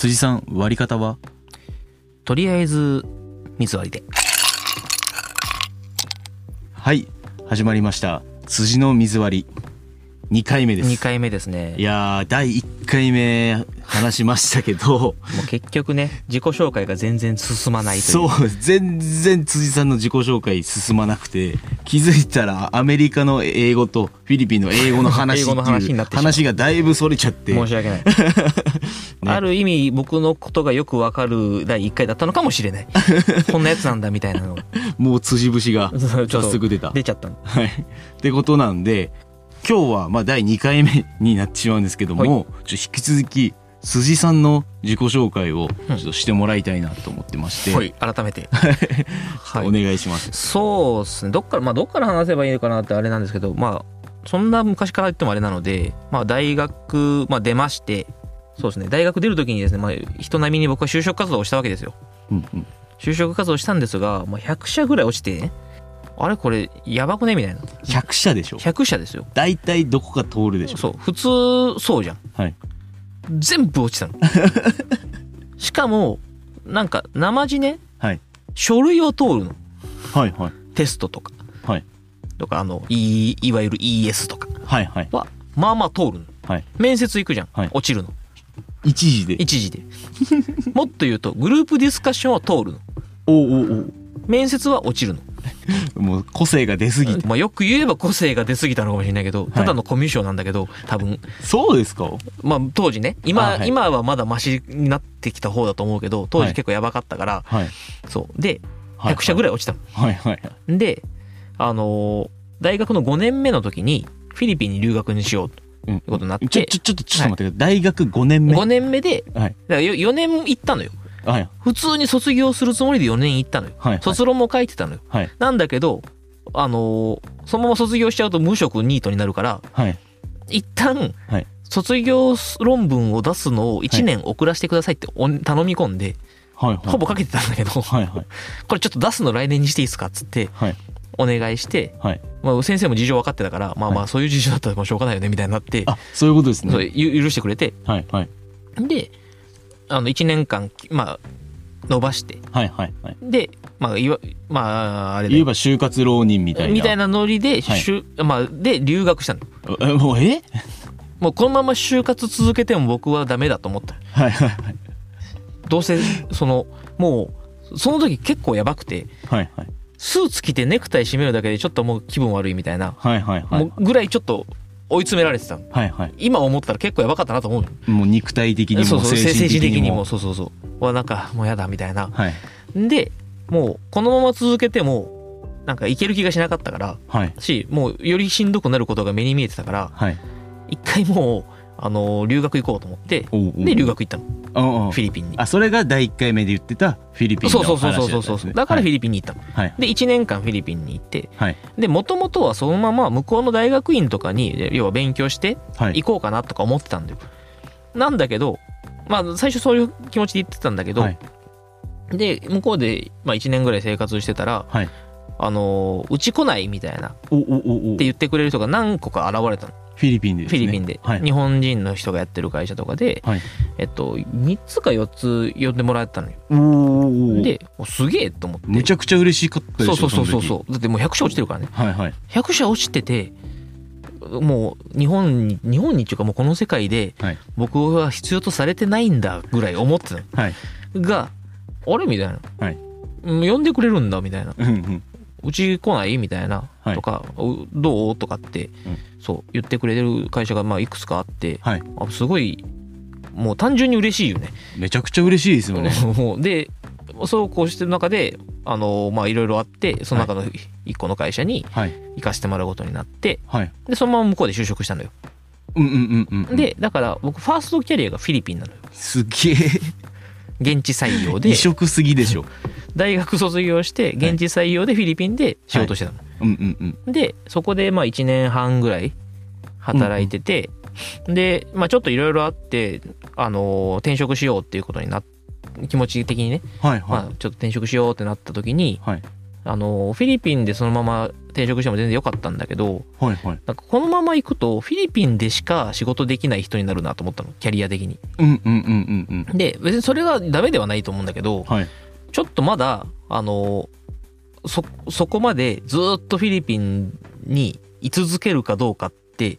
辻さん割り方は？とりあえず水割りで。はい始まりました。辻の水割り。2回目です。2回目ですね。いやー第1回目話しましたけど。もう結局ね自己紹介が全然進まないという。そう全然辻さんの自己紹介進まなくて。気づいたらアメリカの英語とフィリピンの英語の話っていう話になってしまう。話がだいぶそれちゃって。申し訳ない、ある意味僕のことがよくわかる第1回だったのかもしれない。こんなやつなんだみたいなの。がもう辻節がちょっと早速出た。出ちゃったの。はい。ってことなんで、今日はまあ第2回目になってしまうんですけども、はい。ちょっと引き続き、辻さんの自己紹介をちょっとしてもらいたいなと思ってまして、はい改めて。はお願いします。そうですね。どっからまあどっから話せばいいのかなってあれなんですけどまあそんな昔から言ってもあれなのでまあ大学、まあ、出ましてそうですね。大学出る時にですね、まあ、人並みに僕は就職活動をしたわけですよ。うんうん。就職活動したんですが、まあ、100社ぐらい落ちてあれこれやばくね？みたいな。100社でしょ？100社ですよ。大体どこか通るでしょ？そう。普通そうじゃん。はい。全部落ちたの。しかもなんか生地ねはい。書類を通るの。はいはい。テストとか。はい。とかあのいいわゆる ES とか。はいはい。はまあまあ通るの。はい。面接行くじゃん、はい。落ちるの一時で。一時で。もっと言うとグループディスカッションは通るの。おうおうおう。面接は落ちるの。もう個性が出すぎて。まあよく言えば個性が出過ぎたのかもしれないけどただのコミュ障なんだけど多分。そうですか？まあ当時ね。今、あはい。今はまだマシになってきた方だと思うけど当時結構やばかったから、はい。そう。ではい。100社ぐらい落ちたの、はいはい。はい。であのー大学の5年目の時にフィリピンに留学にしようと。うんいうことになって、ちょ、ちょ、ちょっと、ちょっと待ってください。大学5年目。5年目ではい。だから4年行ったのよはい。普通に卒業するつもりで4年行ったのよはい。卒論も書いてたのよはい。なんだけどあのーそのまま卒業しちゃうと無職ニートになるからはい。一旦はい卒業論文を出すのを1年遅らせてくださいってお頼み込んではい。はい。ほぼかけてたんだけどはいはい。これちょっと出すの来年にしていいですかっつってはい。お願いして、はい。まあ、先生も事情分かってたからまあまはあそういう事情だったらもうしょうがないよねみたいになってあ、そういうことですね。ゆ許してくれてはいはい。であの1年間まあ伸ばしてはいはいはい。でまあいわまああれで言えば就活浪人みたいな。みたいなノリで、はいしゅまあ、で留学したのえ。もうえ？もうこのまま就活続けても僕はダメだと思ったはいはいはい。どうせそのもうその時結構やばくてはいはい。スーツ着てネクタイ締めるだけでちょっともう気分悪いみたいな、はいはいはい。もうぐらいちょっと追い詰められてたのはいはい。今思ったら結構やばかったなと思うのもう肉体的にもそうそう精神的にも。もそうそうそうわなんかもうやだみたいなはい。でもうこのまま続けてもなんかいける気がしなかったからはい。しもうよりしんどくなることが目に見えてたからはい。一回もうあの留学行こうと思ってで留学行ったのフィリピンにあ、それが第1回目で言ってたフィリピンの話だったんですね。そうそうそうそうだからフィリピンに行ったのはい。で1年間フィリピンに行ってはい。でもともとはそのまま向こうの大学院とかに要は勉強してはい。行こうかなとか思ってたんだよなんだけどまあ最初そういう気持ちで言ってたんだけど、はい。で向こうで、まあ、1年ぐらい生活してたらはい。あのーうち来ないみたいなって言ってくれる人が何個か現れたのフィリピンでね。フィリピンで、はい。日本人の人がやってる会社とかで、はいえっと、3つか4つ呼んでもらえたのよ。でおすげえと思ってむちゃくちゃ嬉しかったでしょそうそうそうそうだってもう100社落ちてるからねはいはい。100社落ちててもう日本に日本にっていうかもうこの世界ではい。僕は必要とされてないんだぐらい思ってたのはい。があれみたいな、はいうん呼んでくれるんだみたいなうんうん。うち来ない？みたいな、はいとかうどう？とかって、うんそう言ってくれる会社がまあいくつかあってはい。あすごいもう単純に嬉しいよね。めちゃくちゃ嬉しいですよね。でそうこうしてる中であのまあいろいろあってその中の一個の会社にはい。行かせてもらうことになってはい。でそのまま向こうで就職したのよ。うんうんうんうん。、でだから僕ファーストキャリアがフィリピンなのよ。すげえ。現地採用で異色すぎでしょ。大学卒業して現地採用でフィリピンで仕事してたの。うんうんうん。でそこでまあ1年半ぐらい働いてて、で、まあ、ちょっといろいろあって、あのー転職しようっていうことになっ気持ち的にね、はいまあは、ちょっと転職しようってなった時にい。はい。あのフィリピンでそのまま転職しても全然良かったんだけどはいはい。なんかこのまま行くとフィリピンでしか仕事できない人になるなと思ったのキャリア的に。うんうんうんうんうん。で別にそれがダメではないと思うんだけどはい。ちょっとまだあのそそこまでずっとフィリピンに居続けるかどうかって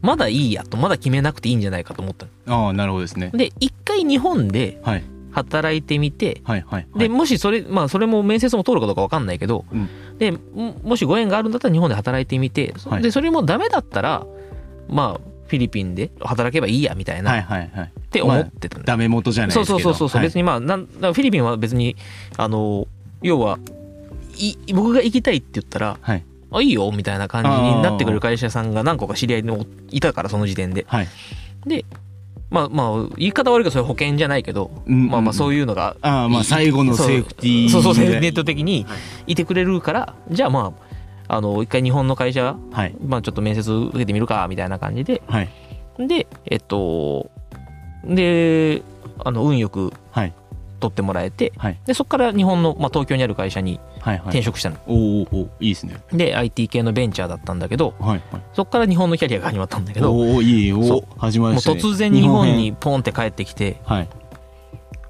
まだいいやとまだ決めなくていいんじゃないかと思ったの。ああなるほどですね。で一回日本ではい働いてみてはいはいはい。でもしそれまあそれも面接も通るかどうか分かんないけど、うん。でももしご縁があるんだったら日本で働いてみて、はい。でそれもダメだったらまあフィリピンで働けばいいやみたいな、はいはいはい。って思ってたんだダメ元じゃないそうですけど。そうそうそう、はい。別にまあなんフィリピンは別にあの要はい僕が行きたいって言ったらはい。あいいよみたいな感じになってくる会社さんが何個か知り合いにいたからその時点で。はい。でまあまあ言い方悪いけどそれ保険じゃないけど、うんまあまあそういうのがああまあ最後のセーフティーそうそうネット的にいてくれるから、じゃあまああの一回日本の会社、はい。まあ、ちょっと面接受けてみるかみたいな感じで。はい。でえっとであの運よくはい取ってもらえてはい。でそこから日本の、まあ、東京にある会社にはいはい。転職したの、おーおーおーいいですね。で IT 系のベンチャーだったんだけどはいはい。そこから日本のキャリアが始まったんだけどもおおいいそお始まりうましたね。突然日本にポンって帰ってきて編はい。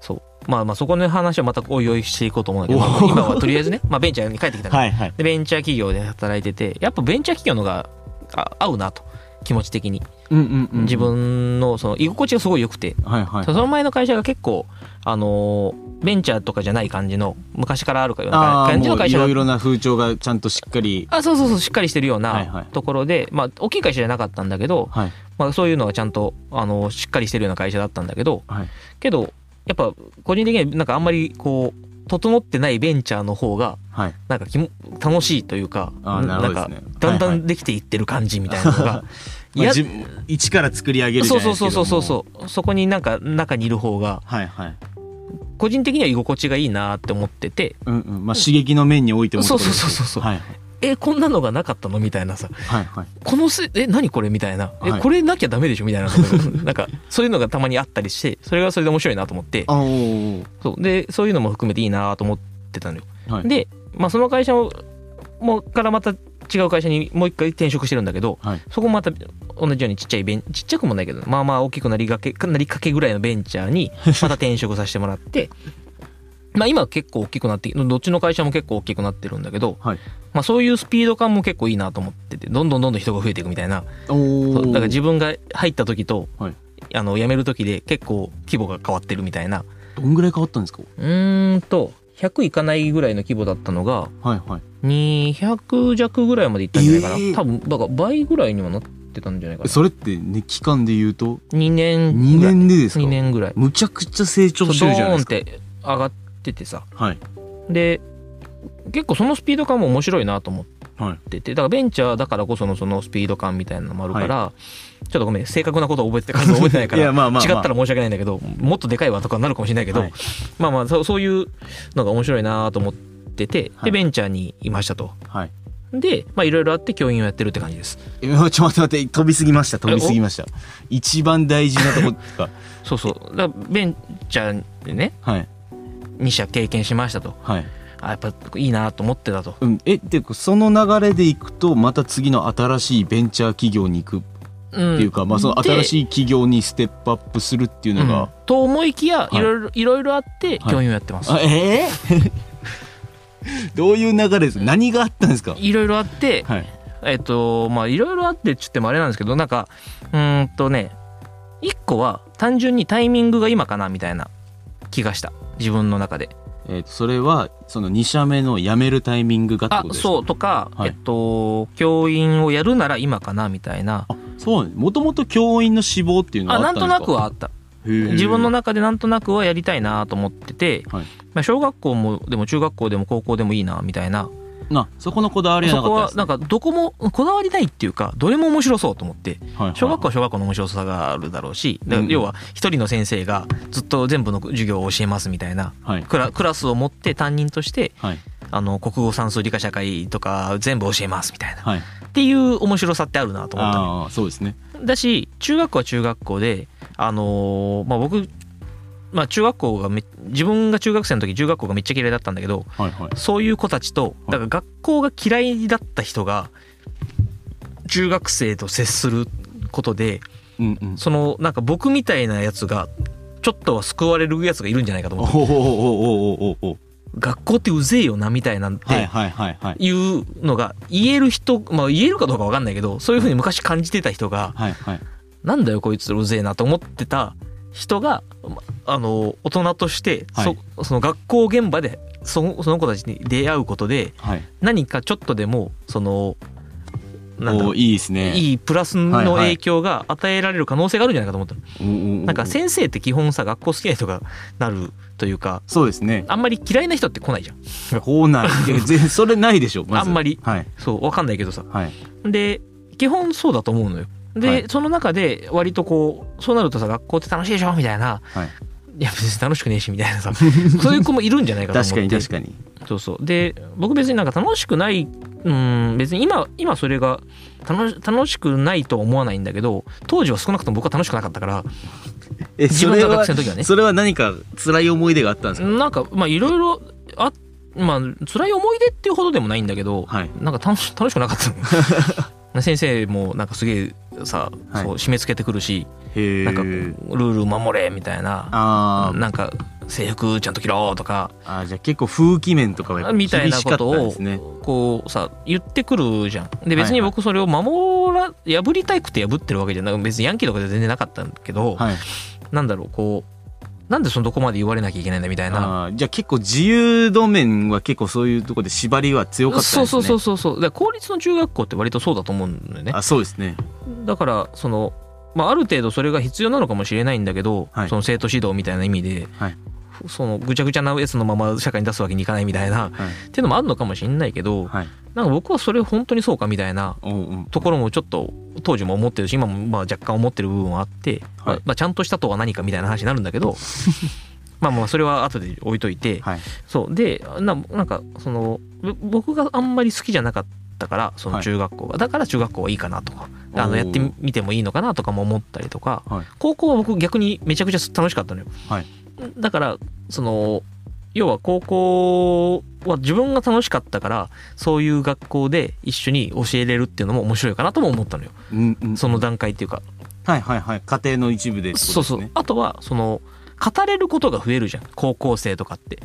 そう。まあまあそこの話はまたおいおいしていこうと思うんだけど、今はとりあえずね、まあ、ベンチャーに帰ってきたの。はいはい。でベンチャー企業で働いててやっぱベンチャー企業のがあ合うなと。気持ち的に自分のその居心地がすごい良くて、はいはいその前の会社が結構あのーベンチャーとかじゃない感じの昔からあるような感じの会社。いろいろな風潮がちゃんとしっかり。あそうそうそうしっかりしてるようはいはい。なところで、まあ大きい会社じゃなかったんだけど、はい。まあ、そういうのがちゃんとあのしっかりしてるような会社だったんだけどはい。けどやっぱ個人的にはなんかあんまりこう整ってないベンチャーの方がはい。なんかきも楽しいというかなんかだんだはいはんできていってる感じみたいなのが、まあ一から作り上げるじゃそうそうないですけどそうそうそうもそう。そこになんか中にいる方がはいはい。個人的には居心地がいいなって思ってて。うんうん。まあ刺激の面においてもそうそうそうそうそう。はいえこんなのがなかったのみたいなさ。はいはい。このせえ何これみたいな。えはい。これなきゃダメでしょみたいななんかそういうのがたまにあったりしてそれがそれで面白いなと思って。あそう。でそういうのも含めていいなと思ってたのよ。はい。で、まあ、その会社をもうからまた違う会社にもう一回転職してるんだけどはい。そこもまた同じようにちっちゃいベンちっちゃくもないけどまあまあ大きくなりがけなりかけぐらいのベンチャーに また転職させてもらってまあ今は結構大きくなってどっちの会社も結構大きくなってるんだけど、はい。まあ、そういうスピード感も結構いいなと思っててどんどんどんどん人が増えていくみたいな。だから自分が入った時と、はい。あの辞める時で結構規模が変わってるみたいな。どんぐらい変わったんですか？うーんと100いかないぐらいの規模だったのがはいはい。200弱ぐらいまでいったんじゃないかな、えー。多分だから倍ぐらいにはなってたんじゃないかな。それってね期間で言うと？2年2年でですか？2年ぐらい。むちゃくちゃ成長してるじゃないですか。ドーンって上がっててさ。はい。で結構そのスピード感も面白いなと思っはい。ててだからベンチャーだからこそのそのスピード感みたいなのもあるから、ちょっとごめん正確なことは覚えて数覚えてないか いらやまあまあまあ。違ったら申し訳ないんだけどもっとでかいわとかなるかもしれないけど、はい。まあまあそうそういうのが面白いなと思っててはい。でベンチャーにいましたと。はい。でまあいろいろあって教員をやってるって感じです。ちょっと待って待って飛びすぎました。飛びすぎました。一番大事なとこか。そうそう。だベンチャーでねはい。2社経験しましたと。はいあやっぱいいなと思ってたと。うん。えっていうかその流れでいくとまた次の新しいベンチャー企業に行くっっていうか、まあその新いしい企業にステップアップするっていうのが、と思いきやいい。ろいろいろいろあってはい。教員をやってます、あええ どういう流れです何があったんですか？いろいろあってはい。えっとまあいろいろあってっつってもあれなんですけどなんかうーんとね一個は単純にタイミングが今かなみたいな気がした。自分の中で。えーとそれはその2社目の辞めるタイミングがってそうとか、はい。えっと教員をやるなら今かなみたいな。あそうもともと教員の志望っていうのはあなんとあったんですか？なくはあった。自分の中でなんとなくはやりたいなと思ってて、はい。まあ、小学校もでも中学校でも高校でもいいなみたいななそこのこだわりはなそこはかったですなんかどこもこだわりないっていうかどれも面白そうと思ってはいはい。小学校は小学校の面白さがあるだろうしだうん要は一人の先生がずっと全部の授業を教えますみたいなはい。クラクラスを持って担任としてはい。あの国語算数理科社会とか全部教えますみたいな。はい。っていう面白さってあるなと思ったのああそうですね。だし中学校は中学校であのーまあ僕まあ中学校がめ自分が中学生の時中学校がめっちゃ嫌いだったんだけどはいはい。そういう子たちとだから学校が嫌いだった人が中学生と接することでうんうん。そのなんか僕みたいなやつがちょっとは救われるやつがいるんじゃないかとお思って。学校ってうぜえよなみたいなんてはいうのが言える人まあ言えるかどうか分かんないけどそういうふうに昔感じてた人がはいはい。なんだよこいつうぜえなと思ってた人がまあの大人としてそ,、はい。その学校現場でそのその子たちに出会うことではい。何かちょっとでもそのなんいいですね。いいプラスの影響が与えられる可能性があるんじゃないかと思ったの、ななんか先生って基本さ学校好きな人がなるというかそうですね。あんまり嫌いな人って来ないじゃん。こうなる。いそれないでしょまず。あんまり。はい。そうわかんないけどさ。はい。で基本そうだと思うのよ。で、はい。その中で割とこうそうなるとさ学校って楽しいでしょみたいなはいいや別に楽しくねえしみたいなさ そういう子もいるんじゃないかと思確って。かに確かに。そうそう。で僕別になんか楽しくないうん別に今今それが楽し楽しくないとは思わないんだけど当時は少なくとも僕は楽しくなかったからえ自分がそれは学生の時はね。それは何か辛い思い出があったんですか？なんかまあいろいろあまあ辛い思い出っていうほどでもないんだけど、はい。なんか楽し楽しくなかったの先生もなんかすげえさ、はい。そう締め付けてくるしなんかルール守れみたいななんか制服ちゃんと着ろとかあーじゃあ結構風紀面とかはやっぱみたい厳しかったなことをんですね。こうさ言ってくるじゃん。で別に僕それを守ら破りたいくて破ってるわけじゃなく別にヤンキーとかで全然なかったんだけど、はい。なんだろうこうなんでそのどこまで言われなきゃいけないんだみたいな。じゃあ結構自由度面は結構そういうところで縛りは強かったんですね。そうそうそうそうそう。だから公立の中学校って割とそうだと思うんだよね。あそうですね。だからその、まあ、ある程度それが必要なのかもしれないんだけど、はい。その生徒指導みたいな意味で、はい。そのぐちゃぐちゃなやつのまま社会に出すわけにいかないみたいなはい。っていうのもあるのかもしれないけど、はいなんか僕はそれ本当にそうかみたいなところもちょっと当時も思ってるし今もまあ若干思ってる部分はあって、まあはい。まあ、ちゃんとしたとは何かみたいな話になるんだけど まあまあそれは後で置いといてはい。そう。でななんかそのぼ僕があんまり好きじゃなかったからその中学校が、だから中学校はいいかなとかあのやってみてもいいのかなとかも思ったりとかはい。高校は僕逆にめちゃくちゃ楽しかったのよ。はい。だからその要は高校は自分が楽しかったからそういう学校で一緒に教えれるっていうのも面白いかなとも思ったのよ。うんうん。その段階っていうか、はいはいはい。家庭の一部でね。そうそう。あとはその語れることが増えるじゃん。高校生とかって。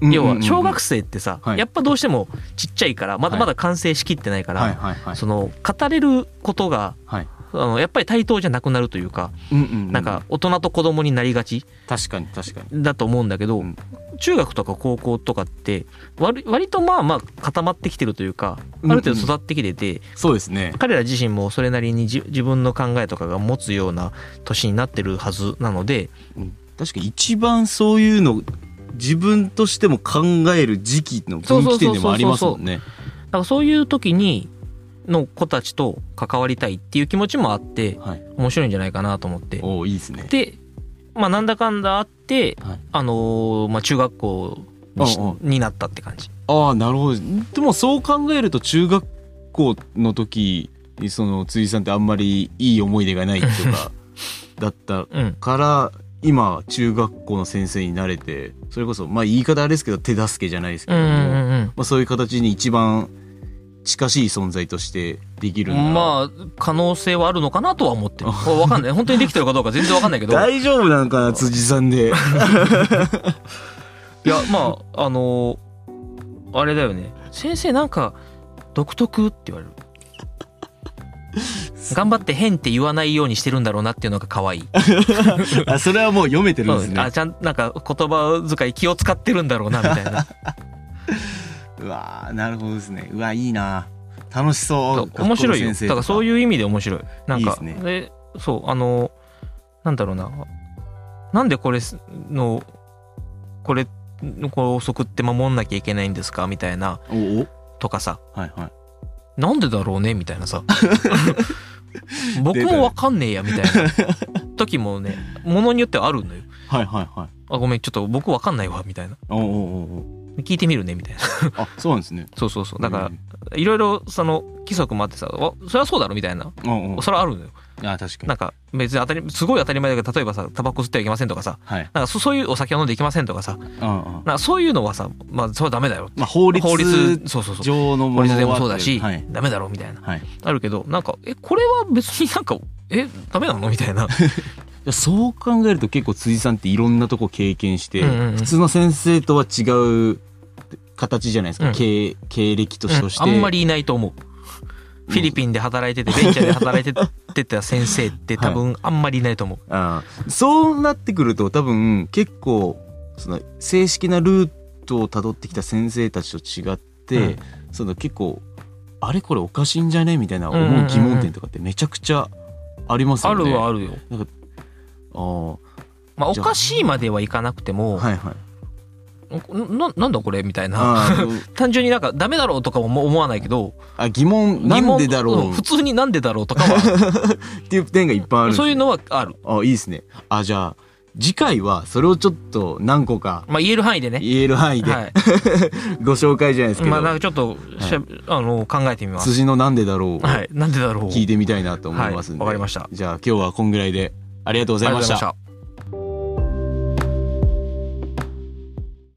要は小学生ってさ、はい。やっぱどうしてもちっちゃいからまだはい。まだ完成しきってないから、その語れることがはいあのやっぱり対等じゃなくなるというか、うんうんうなんか大人と子供になりがち確かに確かに。だと思うんだけど、うん。中学とか高校とかって割割とまあまあ固まってきてるというかある程度育ってきてて、そうですね。彼ら自身もそれなりにじ自分の考えとかが持つような年になってるはずなのでうん。確かに一番そういうの自分としても考える時期の分岐点でもありますもんね。だからそういう時にの子たちと関わりたいっていう気持ちもあってはい。面白いんじゃないかなと思って。おおいいですね。でまあなんだかんだあって、はい。あのーまあ、中学校にになったって感じ。ああなるほど。でもそう考えると中学校の時にその辻さんってあんまりいい思い出がないとか だったうん。から今中学校の先生になれてそれこそまあ言い方あれですけど手助けじゃないですけども、うんうんうん。まあ、そういう形に一番近しい存在としてできるまあ可能性はあるのかなとは思ってる。わかんない。本当にできてるかどうか全然わかんないけど。い大丈夫なのかな辻さんで。やまああのーあれだよね。先生なんか独特って言われる。頑張って変って言わないようにしてるんだろうなっていうのが可愛い。あそれはもう読めてるんですね。うんあちゃんなんか言葉遣い気を使ってるんだろうなみたいなうわーなるほどですね。うわいいな。楽しそう。面白いよ。だからそういう意味で面白い。なんかいね。でそうあのなんだろうな。なんでこれのこれの校則って守んなきゃいけないんですか？みたいなとかさ。はいはい。なんでだろうね？みたいなさ。僕もわかんねえやみたいな。時もねものによってはあるのよ。はいはいはい。あごめんちょっと僕わかんないわみたいな。おうおうおう聞いてみるねみたいな。あそうなんですね。そうそうそう。だからうん。いろいろその規則もあってさわそれはそうだろみたいな。うんうん。それはあるのよ。あ確かに。なんか別に当たりすごい当たり前だけど例えばさタバコ吸ってはいけませんとかさ。はい。なんかそそういうお酒を飲んでいけませんとかさ。うんうん。なんかそういうのはさまあそれはダメだよ。まあ法律法律そうそうそう。上の法律でもそうだし、はい。ダメだろみたいな。はい。あるけどなんかえこれは別になんかえダメなの？みたいな。い やそう考えると結構辻さんっていろんなとこ経験して、うんうんうん。普通の先生とは違う形じゃないですか、うん。経経歴として、うん。あんまりいないと思う。フィリピンで働いててベンチャーで働いててた先生って多分 あんまりいないと思う、あーそうなってくると多分結構その正式なルートをたどってきた先生たちと違って、うん。その結構あれこれおかしいんじゃねみたいな思う疑問点とかってめちゃくちゃありますあよね。るはあるよあー。まあおかしいまではいかなくても、はいはい。ななんだこれ？みたいな。単純になんかダメだろうとかも思わないけどあ疑問なんでだろ疑う普通になんでだろうとかは。っていう点がいっぱいあるそういうのはある。あいいですね。あじゃあ次回はそれをちょっと何個かまあ言える範囲でね。言える範囲で、はい。ご紹介じゃないですけど、まあなんかちょっとしゃ、あの考えてみます。辻のなんでだろうをはい。なんでだろう聞いてみたいなと思いますんで、はい。わかりました。じゃあ今日はこんぐらいでありがとうございました。